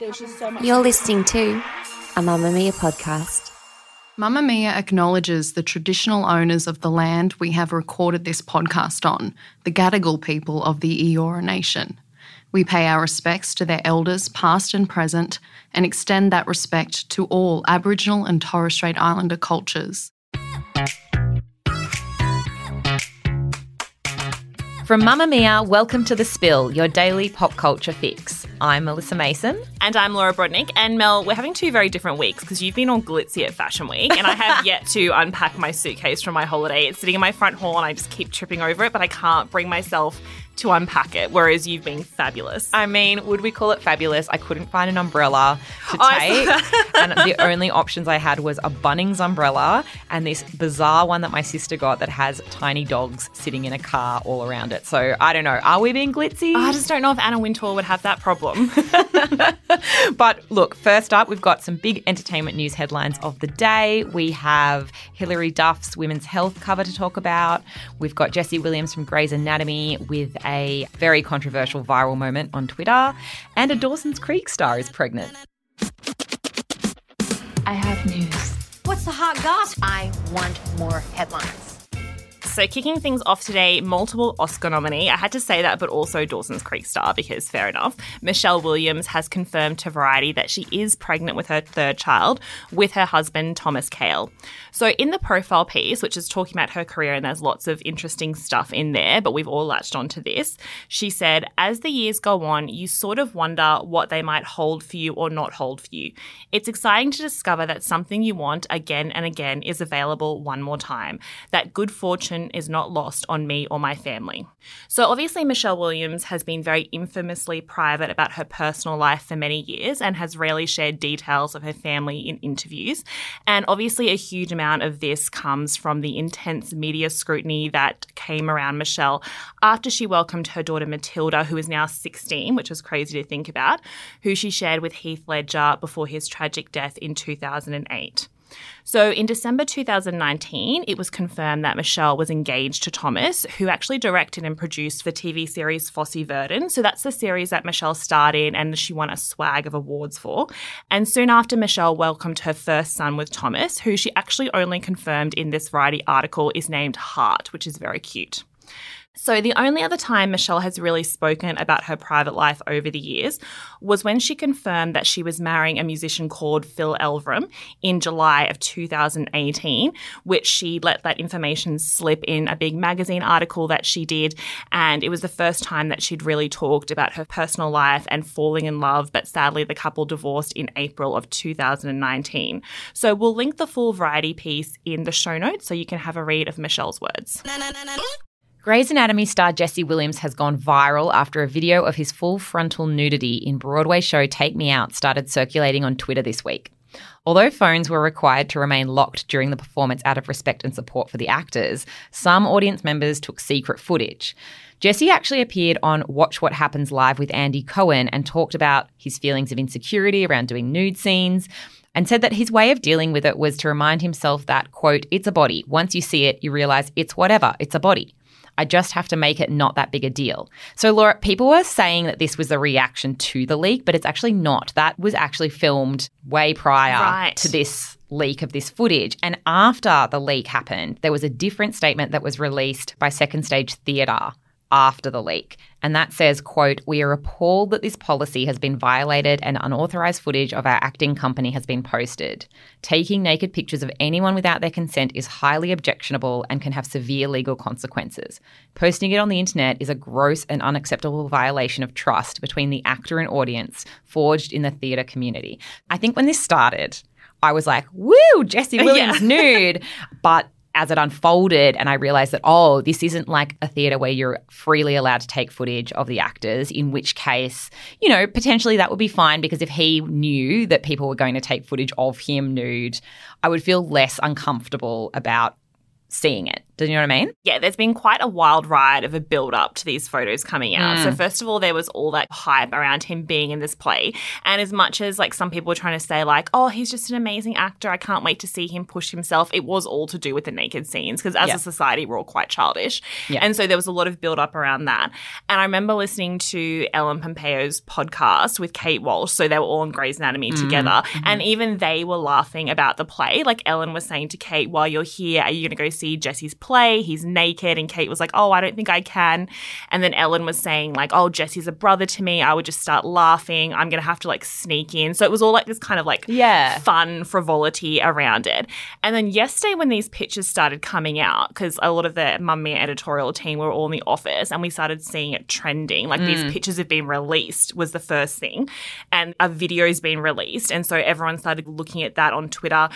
You're listening to a Mamamia podcast. Mamamia acknowledges the traditional owners of the land we have recorded this podcast on, the Gadigal people of the Eora Nation. We pay our respects to their elders, past and present, and extend that respect to all Aboriginal and Torres Strait Islander cultures. From Mamamia, welcome to The Spill, your daily pop culture fix. I'm Melissa Mason. And I'm Laura Brodnik. And Mel, we're having two very different weeks because you've been on Glitzy at Fashion Week, and I have yet to unpack my suitcase from my holiday. It's sitting in my front hall, and I just keep tripping over it, but I can't bring myself to unpack it, whereas you've been fabulous. I mean, would we call it fabulous? I couldn't find an umbrella to Oh, take. and the only options I had was a Bunnings umbrella and this bizarre one that my sister got that has tiny dogs sitting in a car all around it. So I don't know. Are we being glitzy? I just don't know if Anna Wintour would have that problem. But look, first up, we've got some big entertainment news headlines of the day. We have Hilary Duff's women's health cover to talk about. We've got Jesse Williams from Grey's Anatomy with a very controversial viral moment on Twitter. And a Dawson's Creek star is pregnant. I have news. What's the hot goss? I want more headlines. So, kicking things off today, multiple Oscar nominee. I had to say that, but also Dawson's Creek star, because fair enough. Michelle Williams has confirmed to Variety that she is pregnant with her third child with her husband, Thomas Kail. So, in the profile piece, which is talking about her career, and there's lots of interesting stuff in there, but we've all latched onto this, she said, As the years go on, you sort of wonder what they might hold for you or not hold for you. It's exciting to discover that something you want again and again is available one more time, that good fortune is not lost on me or my family. So, obviously, Michelle Williams has been very infamously private about her personal life for many years and has rarely shared details of her family in interviews. And obviously, a huge amount of this comes from the intense media scrutiny that came around Michelle after she welcomed her daughter Matilda, who is now 16, which is crazy to think about, who she shared with Heath Ledger before his tragic death in 2008. So in December 2019, it was confirmed that Michelle was engaged to Thomas, who actually directed and produced the TV series Fosse Verdon. So that's the series that Michelle starred in and she won a swag of awards for. And soon after, Michelle welcomed her first son with Thomas, who she actually only confirmed in this Variety article is named Hart, which is very cute. So, the only other time Michelle has really spoken about her private life over the years was when she confirmed that she was marrying a musician called Phil Elverum in July of 2018, which she let that information slip in a big magazine article that she did. And it was the first time that she'd really talked about her personal life and falling in love. But sadly, the couple divorced in April of 2019. So, we'll link the full variety piece in the show notes so you can have a read of Michelle's words. Grey's Anatomy star Jesse Williams has gone viral after a video of his full frontal nudity in Broadway show Take Me Out started circulating on Twitter this week. Although phones were required to remain locked during the performance out of respect and support for the actors, some audience members took secret footage. Jesse actually appeared on Watch What Happens Live with Andy Cohen and talked about his feelings of insecurity around doing nude scenes and said that his way of dealing with it was to remind himself that, quote, it's a body. Once you see it, you realize it's whatever, it's a body. I just have to make it not that big a deal. So, Laura, people were saying that this was a reaction to the leak, but it's actually not. That was actually filmed way prior Right. to this leak of this footage. And after the leak happened, there was a different statement that was released by Second Stage Theatre after the leak. And that says, quote, we are appalled that this policy has been violated and unauthorized footage of our acting company has been posted. Taking naked pictures of anyone without their consent is highly objectionable and can have severe legal consequences. Posting it on the internet is a gross and unacceptable violation of trust between the actor and audience forged in the theatre community. I think when this started, I was like, woo, Jesse Williams nude. But as it unfolded and I realized that, oh, this isn't like a theatre where you're freely allowed to take footage of the actors, in which case, you know, potentially that would be fine because if he knew that people were going to take footage of him nude, I would feel less uncomfortable about seeing it. Do you know what I mean? Yeah, there's been quite a wild ride of a build up to these photos coming out. Mm. So first of all, there was all that hype around him being in this play. And as much as like some people were trying to say like, "Oh, he's just an amazing actor. I can't wait to see him push himself." It was all to do with the naked scenes because as yeah. a society we're all quite childish. Yeah. And so there was a lot of build up around that. And I remember listening to Ellen Pompeo's podcast with Kate Walsh. So they were all on Grey's Anatomy mm. together. Mm-hmm. And even they were laughing about the play. Like Ellen was saying to Kate, "While you're here, are you going to go see Jesse's play. He's naked. And Kate was like, Oh, I don't think I can. And then Ellen was saying, like, Oh, Jesse's a brother to me. I would just start laughing. I'm going to have to like sneak in. So it was all like this kind of like yeah. fun frivolity around it. And then yesterday, when these pictures started coming out, because a lot of the Mamamia editorial team were all in the office and we started seeing it trending, like mm. these pictures have been released, was the first thing. And a video's been released. And so everyone started looking at that on Twitter.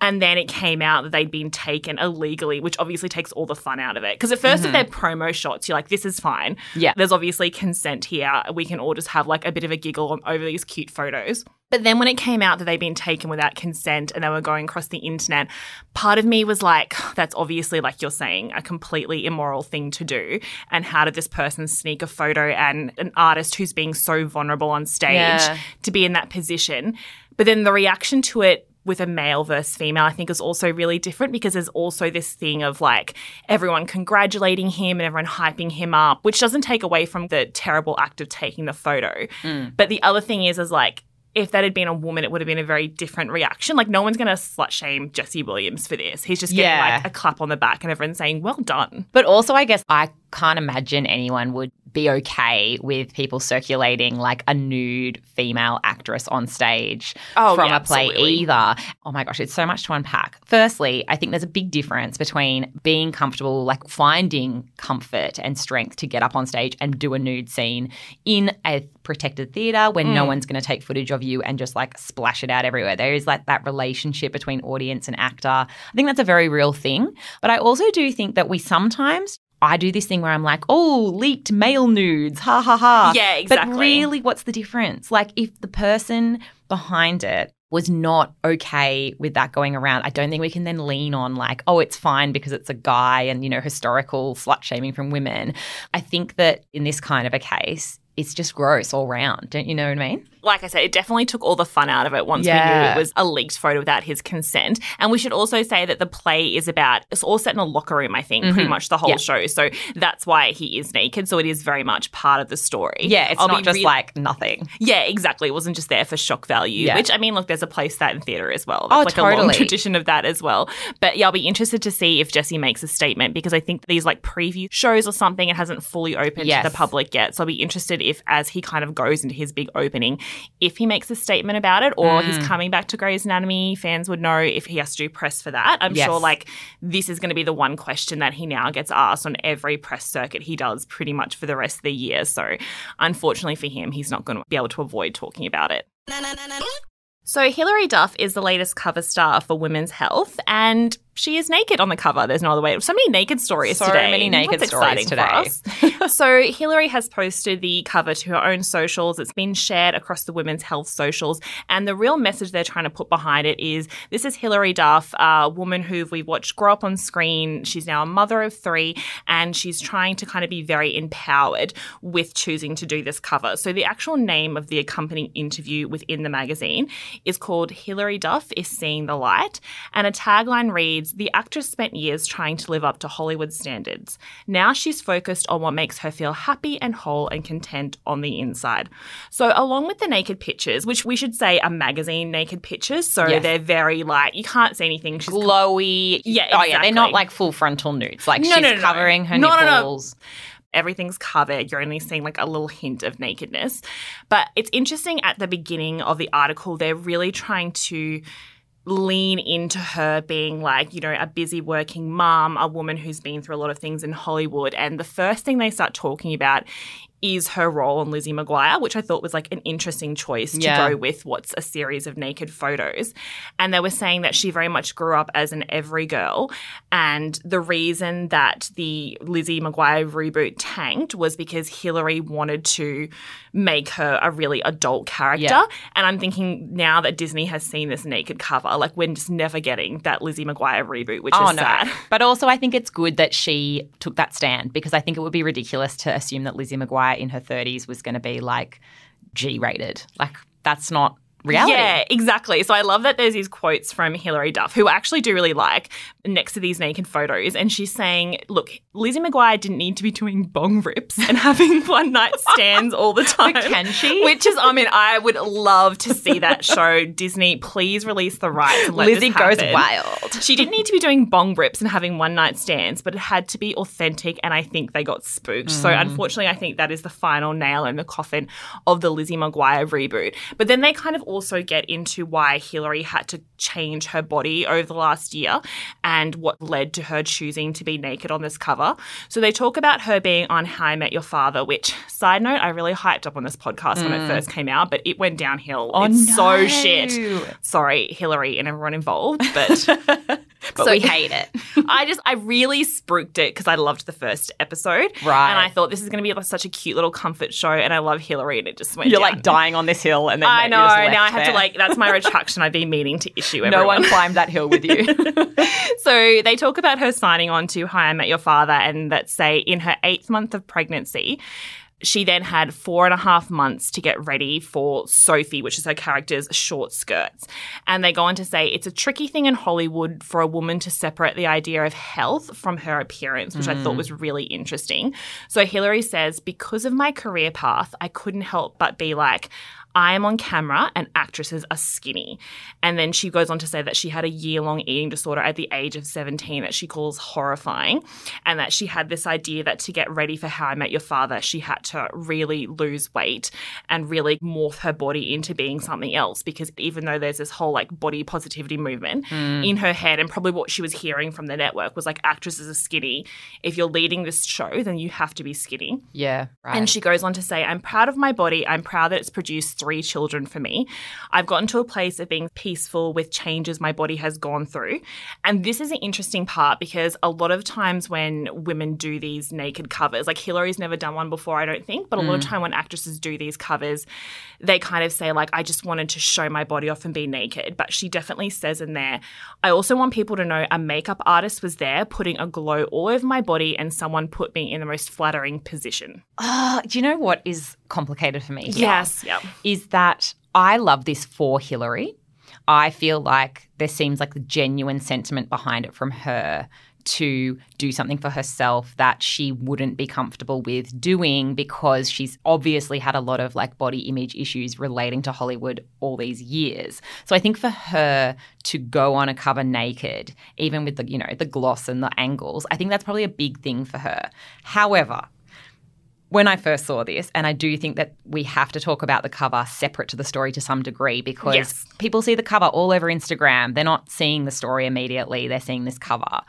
And then it came out that they'd been taken illegally, which obviously takes all the fun out of it. Because at 1st mm-hmm. if they're promo shots, you're like, this is fine. Yeah. There's obviously consent here. We can all just have like a bit of a giggle on, over these cute photos. But then when it came out that they'd been taken without consent and they were going across the internet, part of me was like, that's obviously, like you're saying, a completely immoral thing to do. And how did this person sneak a photo and an artist who's being so vulnerable on stage yeah. to be in that position? But then the reaction to it with a male versus female, I think is also really different because there's also this thing of like everyone congratulating him and everyone hyping him up, which doesn't take away from the terrible act of taking the photo. Mm. But the other thing is, is like, if that had been a woman, it would have been a very different reaction. Like, no one's going to slut shame Jesse Williams for this. He's just getting yeah. like a clap on the back and everyone's saying, well done. But also, I guess I can't imagine anyone would be okay with people circulating like a nude female actress on stage oh, from yeah, a play absolutely. either. Oh my gosh, it's so much to unpack. Firstly, I think there's a big difference between being comfortable, like finding comfort and strength to get up on stage and do a nude scene in a protected theatre when mm. no one's going to take footage of you and just like splash it out everywhere. There is like that relationship between audience and actor. I think that's a very real thing. But I also do think that we sometimes I do this thing where I'm like, oh, leaked male nudes, ha ha ha. Yeah, exactly. But really, what's the difference? Like, if the person behind it was not okay with that going around, I don't think we can then lean on like, oh, it's fine because it's a guy and, you know, historical slut shaming from women. I think that in this kind of a case, it's just gross all round. Don't you know what I mean? Like I said, it definitely took all the fun out of it once yeah. we knew it was a leaked photo without his consent. And we should also say that the play is about, it's all set in a locker room, I think, mm-hmm. pretty much the whole yeah. show. So that's why he is naked. So it is very much part of the story. Yeah, it's I'll not just like nothing. Yeah, exactly. It wasn't just there for shock value, yeah. which I mean, look, there's a place that in theatre as well. There's oh, like totally. a long tradition of that as well. But yeah, I'll be interested to see if Jesse makes a statement because I think these like preview shows or something, it hasn't fully opened yes. to the public yet. So I'll be interested if, as he kind of goes into his big opening, if he makes a statement about it or mm. he's coming back to Grey's Anatomy, fans would know if he has to do press for that. I'm yes. sure like this is going to be the one question that he now gets asked on every press circuit he does pretty much for the rest of the year. So unfortunately for him, he's not going to be able to avoid talking about it. So, Hilary Duff is the latest cover star for Women's Health, and she is naked on the cover. There's no other way. So many naked stories so today. So many naked stories today. so Hilary has posted the cover to her own socials. It's been shared across the women's health socials, and the real message they're trying to put behind it is: this is Hilary Duff, a woman who we've watched grow up on screen. She's now a mother of three, and she's trying to kind of be very empowered with choosing to do this cover. So the actual name of the accompanying interview within the magazine is called "Hilary Duff is Seeing the Light," and a tagline reads the actress spent years trying to live up to Hollywood standards. Now she's focused on what makes her feel happy and whole and content on the inside. So, along with the naked pictures, which we should say are magazine naked pictures, so yes. they're very like you can't see anything. She's glowy. yeah, exactly. oh yeah, they're not like full frontal nudes. Like no, she's no, no, covering her no, nipples everything's covered. You're only seeing like a little hint of nakedness. But it's interesting at the beginning of the article, they're really trying to lean into her being like, you know, a busy working mom, a woman who's been through a lot of things in Hollywood. And the first thing they start talking about is her role on Lizzie McGuire, which I thought was like an interesting choice to Yeah. go with what's a series of naked photos. And they were saying that she very much grew up as an every girl. And the reason that the Lizzie McGuire reboot tanked was because Hilary wanted to make her a really adult character. Yeah. And I'm thinking now that Disney has seen this naked cover, like we're just never getting that Lizzie McGuire reboot, which Oh is no. sad. But also I think it's good that she took that stand because I think it would be ridiculous to assume that Lizzie McGuire in her 30s was going to be like G rated. Like that's not reality. Yeah, exactly. So I love that there's these quotes from Hilary Duff, who I actually do really like, next to these naked photos. And she's saying, look, Lizzie McGuire didn't need to be doing bong rips and having one night stands all the time. can she? Which is, I mean, I would love to see that show. Disney, please release the rights Lizzie goes wild. She didn't need to be doing bong rips and having one night stands, but it had to be authentic. And I think they got spooked. So Mm. unfortunately, I think that is the final nail in the coffin of the Lizzie McGuire reboot. But then they kind of also get into why Hilary had to change her body over the last year and what led to her choosing to be naked on this cover. So they talk about her being on How I Met Your Father, which, side note, I really hyped up on this podcast when it first came out, but it went downhill. Mm. Oh, it's so shit. Sorry, Hilary and everyone involved, but But So- we hate it. I just I really spruiked it because I loved the first episode, Right. And I thought this is going to be like such a cute little comfort show, and I love Hilary, and it just went. You're down. like dying on this hill and then I you're know. Now I have to like. That's my retraction. I've been meaning to issue. It. No Everyone. one climbed that hill with you. So they talk about her signing on to How I Met Your Father, and that say in her eighth month of pregnancy. She then had four and a half months to get ready for Sophie, which is her character's short skirts. And they go on to say it's a tricky thing in Hollywood for a woman to separate the idea of health from her appearance, which I thought mm. was really interesting. So Hilary says, because of my career path, I couldn't help but be like, I am on camera and actresses are skinny. And then she goes on to say that she had a year long eating disorder at the age of 17 that she calls horrifying. And that she had this idea that to get ready for How I Met Your Father, she had to really lose weight and really morph her body into being something else. Because even though there's this whole like body positivity movement mm. in her head, and probably what she was hearing from the network was like actresses are skinny. If you're leading this show, then you have to be skinny. yeah. Right. And she goes on to say, I'm proud of my body. I'm proud that it's produced three children for me. I've gotten to a place of being peaceful with changes my body has gone through. And this is an interesting part because a lot of times when women do these naked covers, like Hilary's never done one before, I don't think, but a lot of time when actresses do these covers, they kind of say, like, I just wanted to show my body off and be naked. But she definitely says in there, I also want people to know a makeup artist was there putting a glow all over my body and someone put me in the most flattering position. Ah, do you know what is complicated for me? Yes. Yeah. Is that I love this for Hilary. I feel like there seems like the genuine sentiment behind it from her to do something for herself that she wouldn't be comfortable with doing because she's obviously had a lot of like body image issues relating to Hollywood all these years. So I think for her to go on a cover naked, even with the, you know, the gloss and the angles, I think that's probably a big thing for her. However, when I first saw this, and I do think that we have to talk about the cover separate to the story to some degree because Yes. people see the cover all over Instagram. They're not seeing the story immediately, they're seeing this cover.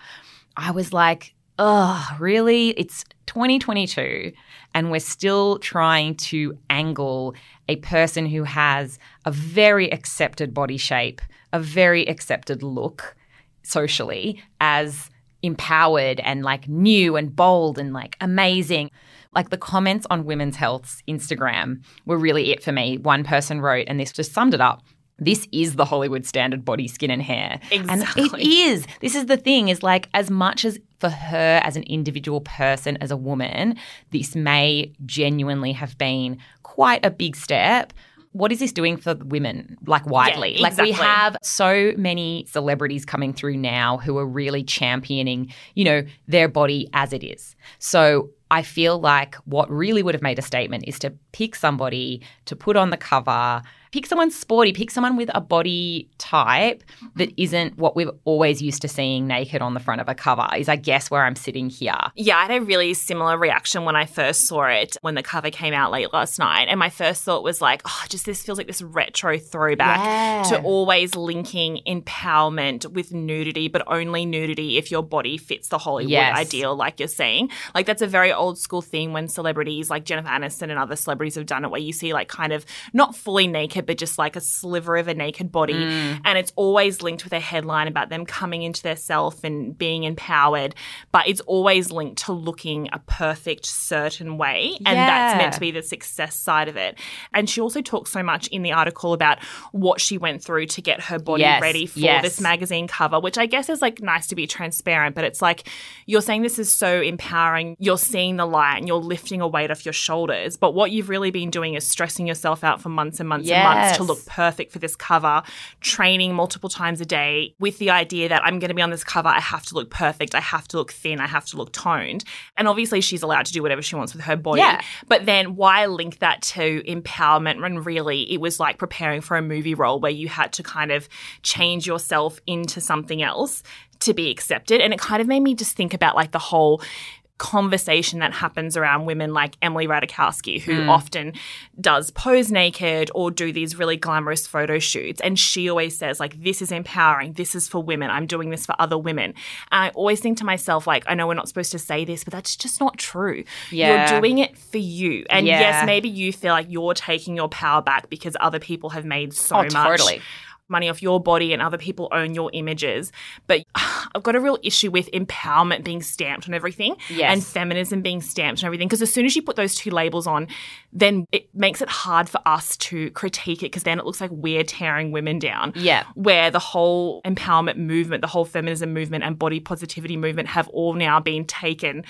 I was like, oh, really? It's 2022, and we're still trying to angle a person who has a very accepted body shape, a very accepted look socially as empowered and like new and bold and like amazing. Like the comments on Women's Health's Instagram were really it for me. One person wrote, and this just summed it up. This is the Hollywood standard body, skin, and hair. And it is. This is the thing, is like as much as for her as an individual person, as a woman, this may genuinely have been quite a big step. What is this doing for women, like widely? Like we have so many celebrities coming through now who are really championing, you know, their body as it is. So I feel like what really would have made a statement is to pick somebody to put on the cover pick someone sporty, pick someone with a body type that mm-hmm. isn't what we've always used to seeing naked on the front of a cover, is I guess where I'm sitting here. Yeah, I had a really similar reaction when I first saw it when the cover came out late last night. And my first thought was like, oh, just this feels like this retro throwback Yeah. to always linking empowerment with nudity, but only nudity if your body fits the Hollywood Yes. ideal, like you're saying. Like that's a very old school thing when celebrities like Jennifer Aniston and other celebrities have done it, where you see like kind of not fully naked, but just like a sliver of a naked body. Mm. And it's always linked with a headline about them coming into their self and being empowered, but it's always linked to looking a perfect certain way. And that's meant to be the success side of it. And she also talks so much in the article about what she went through to get her body Yes, ready for yes. this magazine cover, which I guess is like nice to be transparent, but it's like you're saying this is so empowering. You're seeing the light and you're lifting a weight off your shoulders. But what you've really been doing is stressing yourself out for months and months and months to look perfect for this cover, training multiple times a day with the idea that I'm going to be on this cover. I have to look perfect. I have to look thin. I have to look toned. And obviously, she's allowed to do whatever she wants with her body. Yeah. But then why link that to empowerment when really it was like preparing for a movie role where you had to kind of change yourself into something else to be accepted? And it kind of made me just think about like the whole conversation that happens around women like Emily Ratajkowski, who Hmm. often does pose naked or do these really glamorous photo shoots. And she always says, like, this is empowering. This is for women. I'm doing this for other women. And I always think to myself, like, I know we're not supposed to say this, but that's just not true. Yeah. You're doing it for you. And Yeah. yes, maybe you feel like you're taking your power back because other people have made so Oh, much totally. Money off your body and other people own your images. But I've got a real issue with empowerment being stamped on everything Yes. and feminism being stamped on everything. Because as soon as you put those two labels on, then it makes it hard for us to critique it because then it looks like we're tearing women down. Yeah. Where the whole empowerment movement, the whole feminism movement, and body positivity movement have all now been taken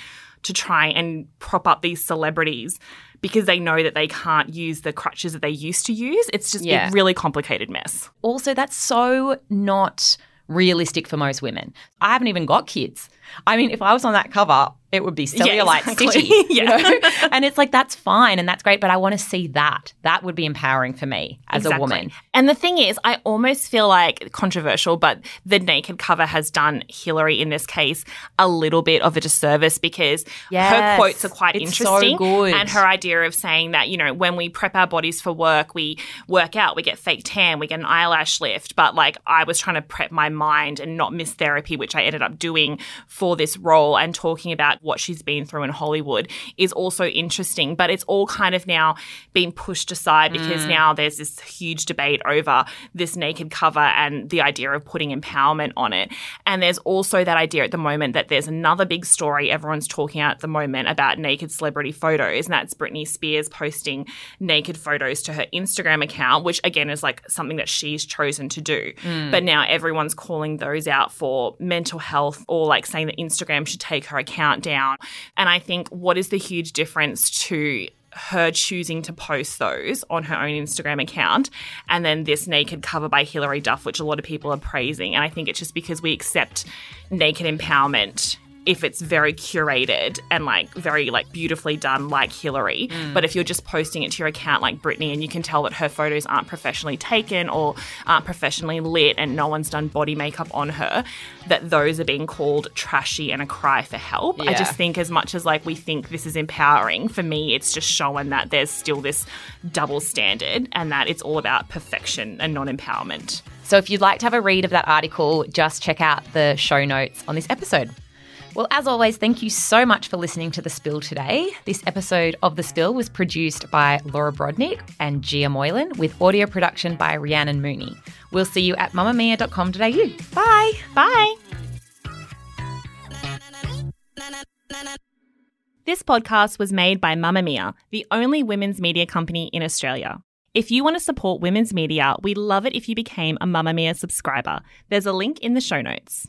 to try and prop up these celebrities because they know that they can't use the crutches that they used to use. It's just Yeah. a really complicated mess. Also, that's so not realistic for most women. I haven't even got kids. I mean, if I was on that cover, it would be cellulite exactly. city. you know? and it's like that's fine and that's great, but I want to see that. That would be empowering for me as a woman. And the thing is, I almost feel like controversial, but the naked cover has done Hilary in this case a little bit of a disservice because her quotes are quite It's so interesting. good. And her idea of saying that, you know, when we prep our bodies for work, we work out, we get fake tan, we get an eyelash lift. But like I was trying to prep my mind and not miss therapy, which I ended up doing for this role and talking about what she's been through in Hollywood is also interesting. But it's all kind of now being pushed aside because Mm. now there's this huge debate over this naked cover and the idea of putting empowerment on it. And there's also that idea at the moment that there's another big story everyone's talking about at the moment about naked celebrity photos, and that's Britney Spears posting naked photos to her Instagram account, which again is like something that she's chosen to do. But now everyone's calling those out for mental health or like saying that Instagram should take her account down. And I think what is the huge difference to her choosing to post those on her own Instagram account and then this naked cover by Hilary Duff, which a lot of people are praising. And I think it's just because we accept naked empowerment if it's very curated and like very like beautifully done like Hilary. Mm. But if you're just posting it to your account like Britney and you can tell that her photos aren't professionally taken or aren't professionally lit and no one's done body makeup on her, that those are being called trashy and a cry for help. I just think as much as like we think this is empowering, for me it's just showing that there's still this double standard and that it's all about perfection and not empowerment. So if you'd like to have a read of that article, just check out the show notes on this episode. Well, as always, thank you so much for listening to The Spill today. This episode of The Spill was produced by Laura Brodnik and Gia Moylan with audio production by Rhiannon Mooney. We'll see you at mamamia.com.au. Bye. Bye. This podcast was made by Mamamia, the only women's media company in Australia. If you want to support women's media, we'd love it if you became a Mamamia subscriber. There's a link in the show notes.